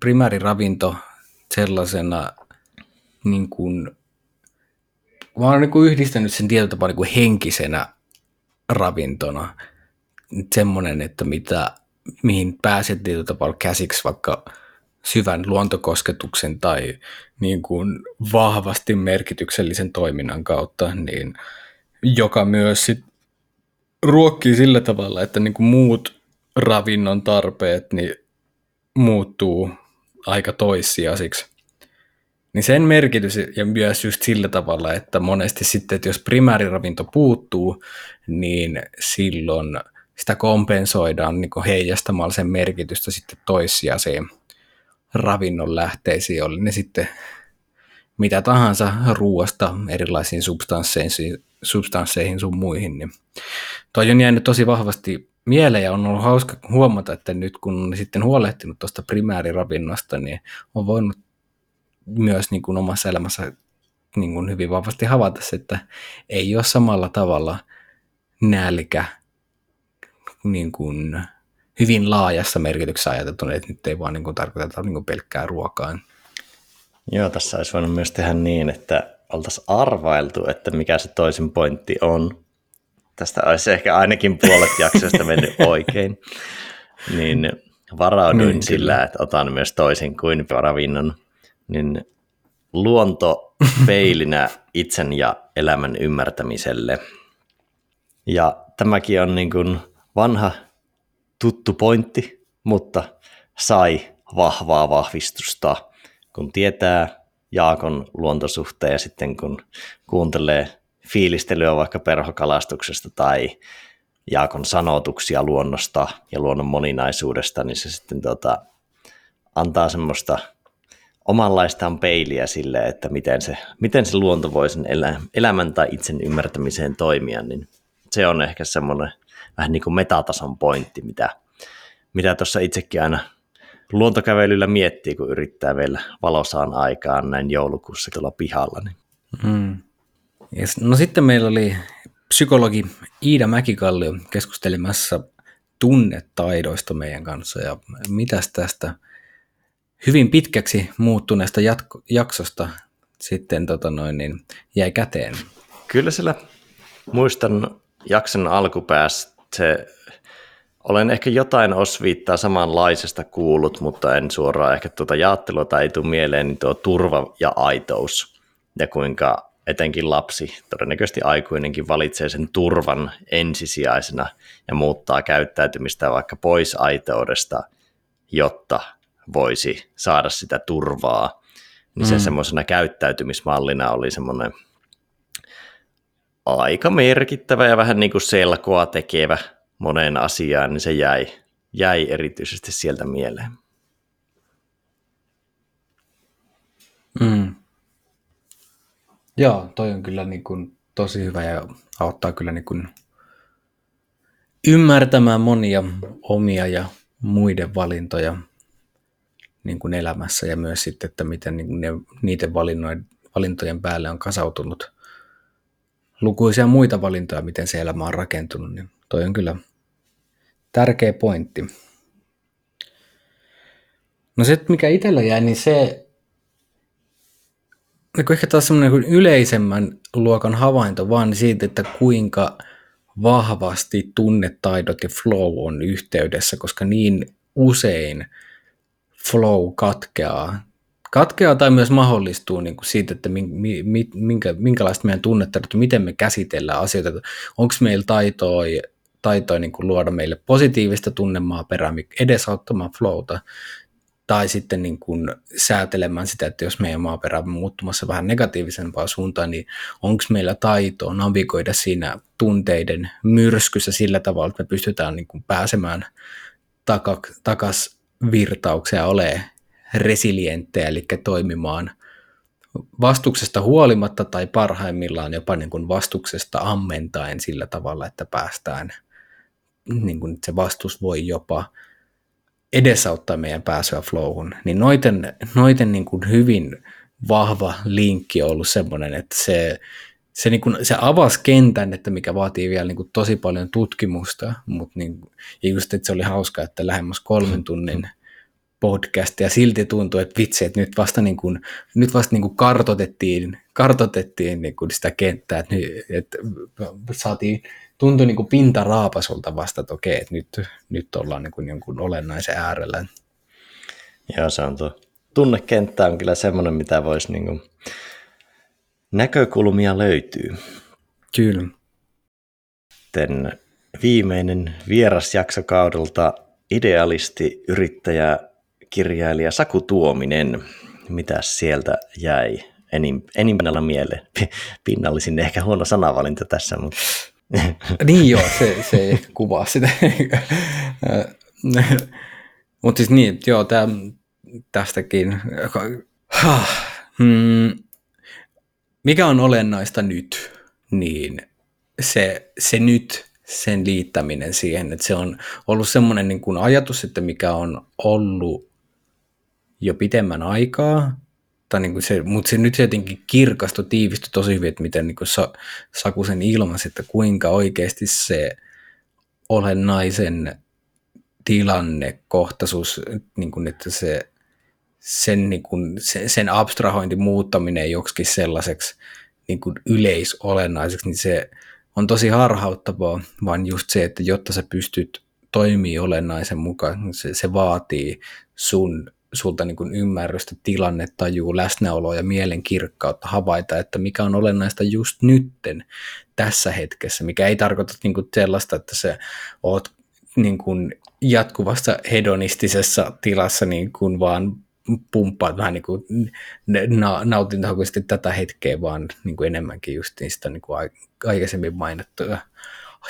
primääriravinto sellaisena niin kuin, mä oon niin kuin yhdistänyt sen tietyllä tapaa niin kuin henkisenä ravintona. Semmoinen, että mitä, mihin pääset tietyllä tapaa käsiksi vaikka syvän luontokosketuksen tai niin kuin vahvasti merkityksellisen toiminnan kautta, niin joka myös sit ruokkii sillä tavalla, että niin kuin muut ravinnon tarpeet niin muuttuu aika toissijaisiksi. Niin sen merkitys ja myös just sillä tavalla, että monesti sitten, että jos primääriravinto puuttuu, niin silloin sitä kompensoidaan niin heijastamalla sen merkitystä sitten toissijaisiin ravinnon lähteisiin, oli ne sitten mitä tahansa ruuasta erilaisiin substansseihin, substansseihin sun muihin, niin toi on jäänyt tosi vahvasti mieleen ja on ollut hauska huomata, että nyt kun on sitten huolehtinut tuosta primääriravinnosta, niin on voinut myös niin kuin omassa elämässä niin kuin hyvin vahvasti havaita se, että ei ole samalla tavalla nälkä niin kuin hyvin laajassa merkityksessä ajateltu, että nyt ei vaan niin kuin tarkoiteta niin kuin pelkkää ruokaa. Joo, tässä olisi voinut myös tehdä niin, että oltaisiin arvailtu, että mikä se toisin pointti on. Tästä olisi ehkä ainakin puolet jaksosta mennyt oikein. Niin varauduin niin, sillä, kyllä. että otan myös toisin kuin ravinnon. Niin luonto peilinä itsen ja elämän ymmärtämiselle. Ja tämäkin on niin kuin vanha tuttu pointti, mutta sai vahvaa vahvistusta, kun tietää Jaakon luontosuhteen ja sitten kun kuuntelee fiilistelyä vaikka perhokalastuksesta tai Jaakon sanotuksia luonnosta ja luonnon moninaisuudesta, niin se sitten tota, antaa semmoista omanlaistaan peiliä sille, että miten se, miten se luonto voi sen elä, elämän tai itsen ymmärtämiseen toimia, niin se on ehkä semmoinen vähän niin kuin metatason pointti, mitä, mitä tuossa itsekin aina luontokävelyllä miettii, kun yrittää vielä valosaan aikaan näin joulukuussa tuolla pihalla. Niin. Mm. Yes. No sitten meillä oli psykologi Iida Mäkikallio keskustelemassa tunnetaidoista meidän kanssa ja mitäs tästä hyvin pitkäksi muuttuneesta jatko- jaksosta sitten tota noin, niin jäi käteen? Kyllä sillä muistan jakson alkupäästä se olen ehkä jotain osviittaa samanlaisesta kuullut, mutta en suoraan ehkä tuota jaattelua tai ei tule mieleen, niin tuo turva ja aitous ja kuinka etenkin lapsi, todennäköisesti aikuinenkin valitsee sen turvan ensisijaisena ja muuttaa käyttäytymistä vaikka pois aitoudesta, jotta voisi saada sitä turvaa. Niin se mm. semmoisena käyttäytymismallina oli semmoinen aika merkittävä ja vähän niin kuin selkoa tekevä moneen asiaan, niin se jäi, jäi erityisesti sieltä mieleen. Mm. Joo, toi on kyllä niin kuin tosi hyvä ja auttaa kyllä niin kuin ymmärtämään monia omia ja muiden valintoja niin kuin elämässä ja myös sitten, että miten niin ne, niiden valintojen päälle on kasautunut lukuisia muita valintoja, miten se elämä on rakentunut, niin toi on kyllä tärkeä pointti. No se, mikä itsellä jäi, niin se, niin ehkä taas semmoinen yleisemmän luokan havainto vaan siitä, että kuinka vahvasti tunnetaidot ja flow on yhteydessä, koska niin usein flow katkeaa. Katkeaa tai myös mahdollistuu niin kuin siitä, että minkä, minkälaista meidän tunnetaidot, miten me käsitellään asioita, onko meillä taitoa taitoa niin kuin luoda meille positiivista tunnemaaperää, edesauttamaan flowta, tai sitten niin kuin säätelemään sitä, että jos meidän maaperä on muuttumassa vähän negatiivisempaan suuntaan, niin onko meillä taitoa navigoida siinä tunteiden myrskyssä sillä tavalla, että me pystytään niin kuin pääsemään takas virtaukseen ja olemaan resilienttejä, eli toimimaan vastuksesta huolimatta tai parhaimmillaan jopa niin kuin vastuksesta ammentaen sillä tavalla, että päästään – niin kuin se vastus voi jopa edesauttaa meidän pääsyä flowhun, niin noiten, noiten niin kuin hyvin vahva linkki on ollut semmoinen, että se, se, niin kuin, se avasi kentän, että mikä vaatii vielä niin kuin tosi paljon tutkimusta, mutta niin, ja just, että se oli hauska, että lähemmäs kolmen tunnin podcast ja silti tuntuu, että vitsi, että nyt vasta, niin kuin, nyt vasta niin kuin kartotettiin, kartotettiin niin kuin sitä kenttää, että, että saatiin tuntui niin kuin pinta raapasulta vasta, että okei, että nyt, nyt ollaan niin kuin jonkun olennaisen äärellä. Joo, se on tuo. Tunnekenttä on kyllä semmoinen, mitä voisi niin kuin, näkökulmia löytyy. Kyllä. Sitten viimeinen vierasjakso kaudelta idealisti, yrittäjä, kirjailija Saku Tuominen. Mitä sieltä jäi enim, enimpänä mieleen? Pinnallisin ehkä huono sanavalinta tässä, mutta niin joo, se, se ei kuvaa sitä. Mutta siis niin, joo, tää, tästäkin. Hmm, mikä on olennaista nyt? Niin se, se nyt, sen liittäminen siihen, että se on ollut semmoinen niin kuin ajatus, että mikä on ollut jo pitemmän aikaa, tai niin kuin se, mutta se nyt jotenkin kirkastui, tiivistyi tosi hyvin, että miten niin kuin Sa, Saku sen ilmasi, että kuinka oikeasti se olennaisen tilannekohtaisuus, niin kuin, että se, sen, niin kuin, sen, sen abstrahointi muuttaminen joksikin sellaiseksi niin kuin yleisolennaiseksi, niin se on tosi harhauttavaa, vaan just se, että jotta sä pystyt toimii olennaisen mukaan, se, se vaatii sun sulta niin kuin ymmärrystä, tilannetajua, läsnäoloa ja mielenkirkkautta havaita, että mikä on olennaista just nytten tässä hetkessä, mikä ei tarkoita niin kuin sellaista, että se oot niin kuin jatkuvassa hedonistisessa tilassa niin kuin vaan pumppaat vähän niin kuin nautintohakuisesti tätä hetkeä, vaan niin kuin enemmänkin just sitä niin kuin aikaisemmin mainittuja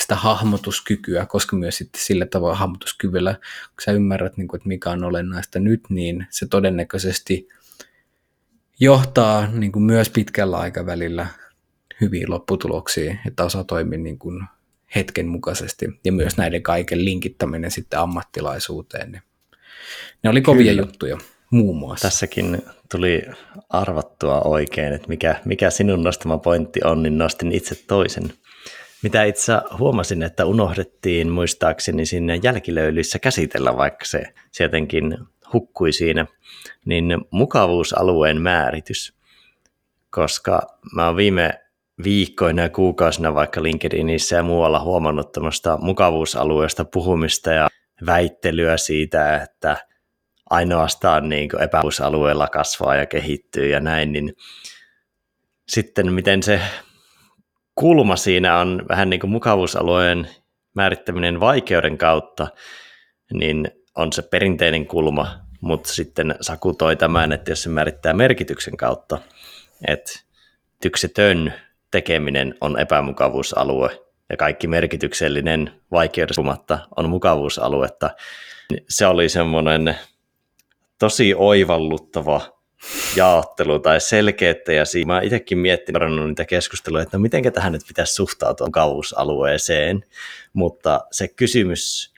sitä hahmotuskykyä, koska myös sitten sillä tavalla hahmotuskyvyllä, kun sä ymmärrät, niin kuin, että mikä on olennaista nyt, niin se todennäköisesti johtaa niin kuin myös pitkällä aikavälillä hyviin lopputuloksiin, että osaa toimia niin kuin hetken mukaisesti ja myös näiden kaiken linkittäminen sitten ammattilaisuuteen. Niin ne oli kovia Kyllä. juttuja muun muassa. Tässäkin tuli arvattua oikein, että mikä, mikä sinun nostama pointti on, niin nostin itse toisen mitä itse huomasin, että unohdettiin muistaakseni sinne jälkilöylyissä käsitellä, vaikka se, jotenkin hukkui siinä, niin mukavuusalueen määritys. Koska mä oon viime viikkoina ja kuukausina vaikka LinkedInissä ja muualla huomannut tämmöistä mukavuusalueesta puhumista ja väittelyä siitä, että ainoastaan niin epävuusalueella kasvaa ja kehittyy ja näin, niin sitten miten se kulma siinä on vähän niin kuin mukavuusalueen määrittäminen vaikeuden kautta, niin on se perinteinen kulma, mutta sitten Saku toi tämän, että jos se määrittää merkityksen kautta, että tyksetön tekeminen on epämukavuusalue ja kaikki merkityksellinen vaikeudesta on mukavuusaluetta, niin se oli semmoinen tosi oivalluttava jaottelu tai selkeyttä. Ja siinä mä itsekin miettinyt niitä keskusteluja, että no miten tähän nyt pitäisi suhtautua kauusalueeseen, mutta se kysymys,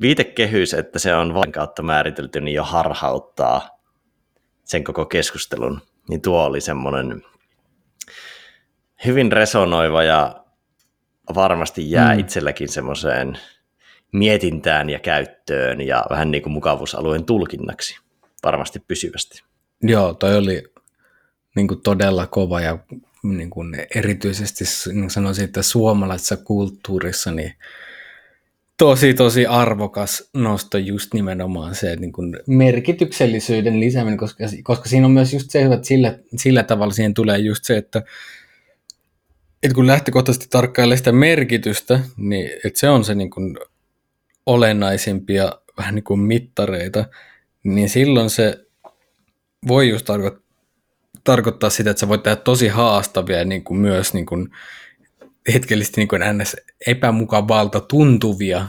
viitekehys, että se on vain kautta määritelty, niin jo harhauttaa sen koko keskustelun, niin tuo oli semmoinen hyvin resonoiva ja varmasti jää mm. itselläkin semmoiseen mietintään ja käyttöön ja vähän niin kuin mukavuusalueen tulkinnaksi varmasti pysyvästi. Joo, toi oli niin kuin todella kova ja niin kuin erityisesti niin sanoisin, että suomalaisessa kulttuurissa niin tosi tosi arvokas nosto just nimenomaan se niin kuin merkityksellisyyden lisääminen, koska, koska siinä on myös just se, että sillä, sillä tavalla siihen tulee just se, että, että kun lähtökohtaisesti tarkkailee sitä merkitystä, niin että se on se niin kuin olennaisimpia vähän niin kuin mittareita, niin silloin se voi just tarko- tarkoittaa sitä, että sä voit tehdä tosi haastavia niin kuin myös niin kuin hetkellisesti niin kuin ns. epämukavalta tuntuvia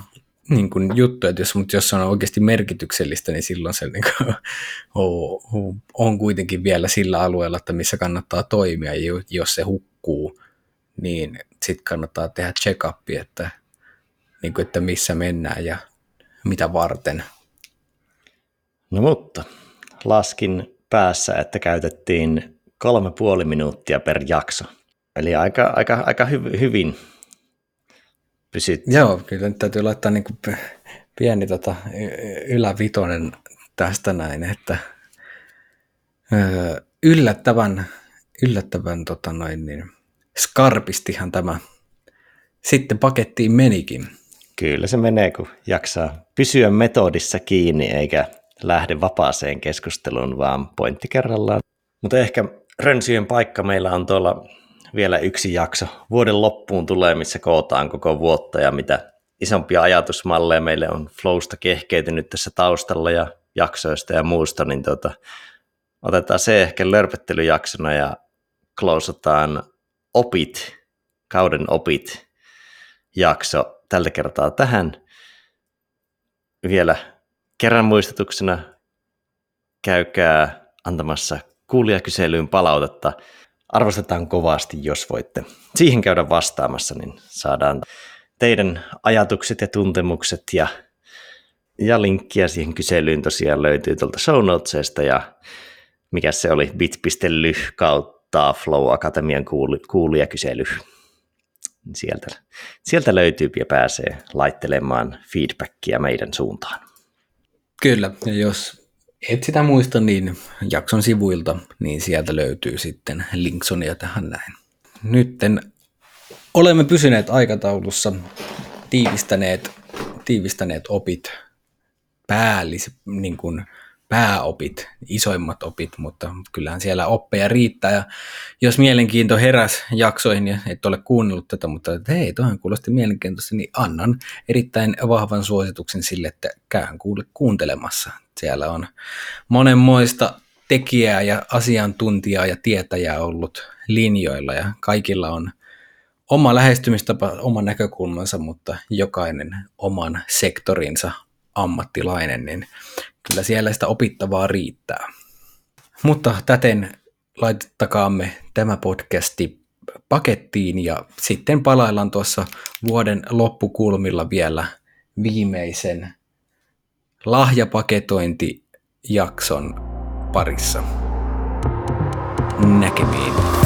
niin kuin juttuja, että jos, mutta jos se on oikeasti merkityksellistä, niin silloin se niin kuin, on kuitenkin vielä sillä alueella, että missä kannattaa toimia, ja jos se hukkuu, niin sitten kannattaa tehdä check-up, että, niin kuin, että missä mennään ja mitä varten No mutta laskin päässä, että käytettiin kolme puoli minuuttia per jakso. Eli aika, aika, aika hy, hyvin pysyt. Joo, kyllä nyt täytyy laittaa niin kuin pieni tota, ylävitonen tästä näin, että yllättävän, yllättävän tota noin, niin, skarpistihan tämä sitten pakettiin menikin. Kyllä se menee, kun jaksaa pysyä metodissa kiinni eikä lähde vapaaseen keskusteluun, vaan pointti kerrallaan. Mutta ehkä rönsyjen paikka meillä on tuolla vielä yksi jakso. Vuoden loppuun tulee, missä kootaan koko vuotta ja mitä isompia ajatusmalleja meille on Flowsta kehkeytynyt tässä taustalla ja jaksoista ja muusta, niin tuota, otetaan se ehkä lörpöttelyjaksona ja closeataan opit, kauden opit jakso tältä kertaa tähän. Vielä kerran muistutuksena käykää antamassa kuulijakyselyyn palautetta. Arvostetaan kovasti, jos voitte siihen käydä vastaamassa, niin saadaan teidän ajatukset ja tuntemukset ja, ja linkkiä siihen kyselyyn tosiaan löytyy tuolta show ja mikä se oli, bit.ly kautta Flow Akatemian kuulijakysely. Sieltä, sieltä löytyy ja pääsee laittelemaan feedbackia meidän suuntaan. Kyllä, ja jos et sitä muista, niin jakson sivuilta, niin sieltä löytyy sitten linksonia tähän näin. Nytten olemme pysyneet aikataulussa, tiivistäneet, tiivistäneet opit päällis, niin kuin pääopit, isoimmat opit, mutta kyllähän siellä oppeja riittää. Ja jos mielenkiinto heräs jaksoihin ja et ole kuunnellut tätä, mutta että hei, tuohon kuulosti mielenkiintoista, niin annan erittäin vahvan suosituksen sille, että käyhän kuule kuuntelemassa. Siellä on monenmoista tekijää ja asiantuntijaa ja tietäjää ollut linjoilla ja kaikilla on oma lähestymistapa, oma näkökulmansa, mutta jokainen oman sektorinsa ammattilainen, niin kyllä siellä sitä opittavaa riittää. Mutta täten laitettakaamme tämä podcasti pakettiin ja sitten palaillaan tuossa vuoden loppukulmilla vielä viimeisen lahjapaketointijakson parissa. Näkemiin.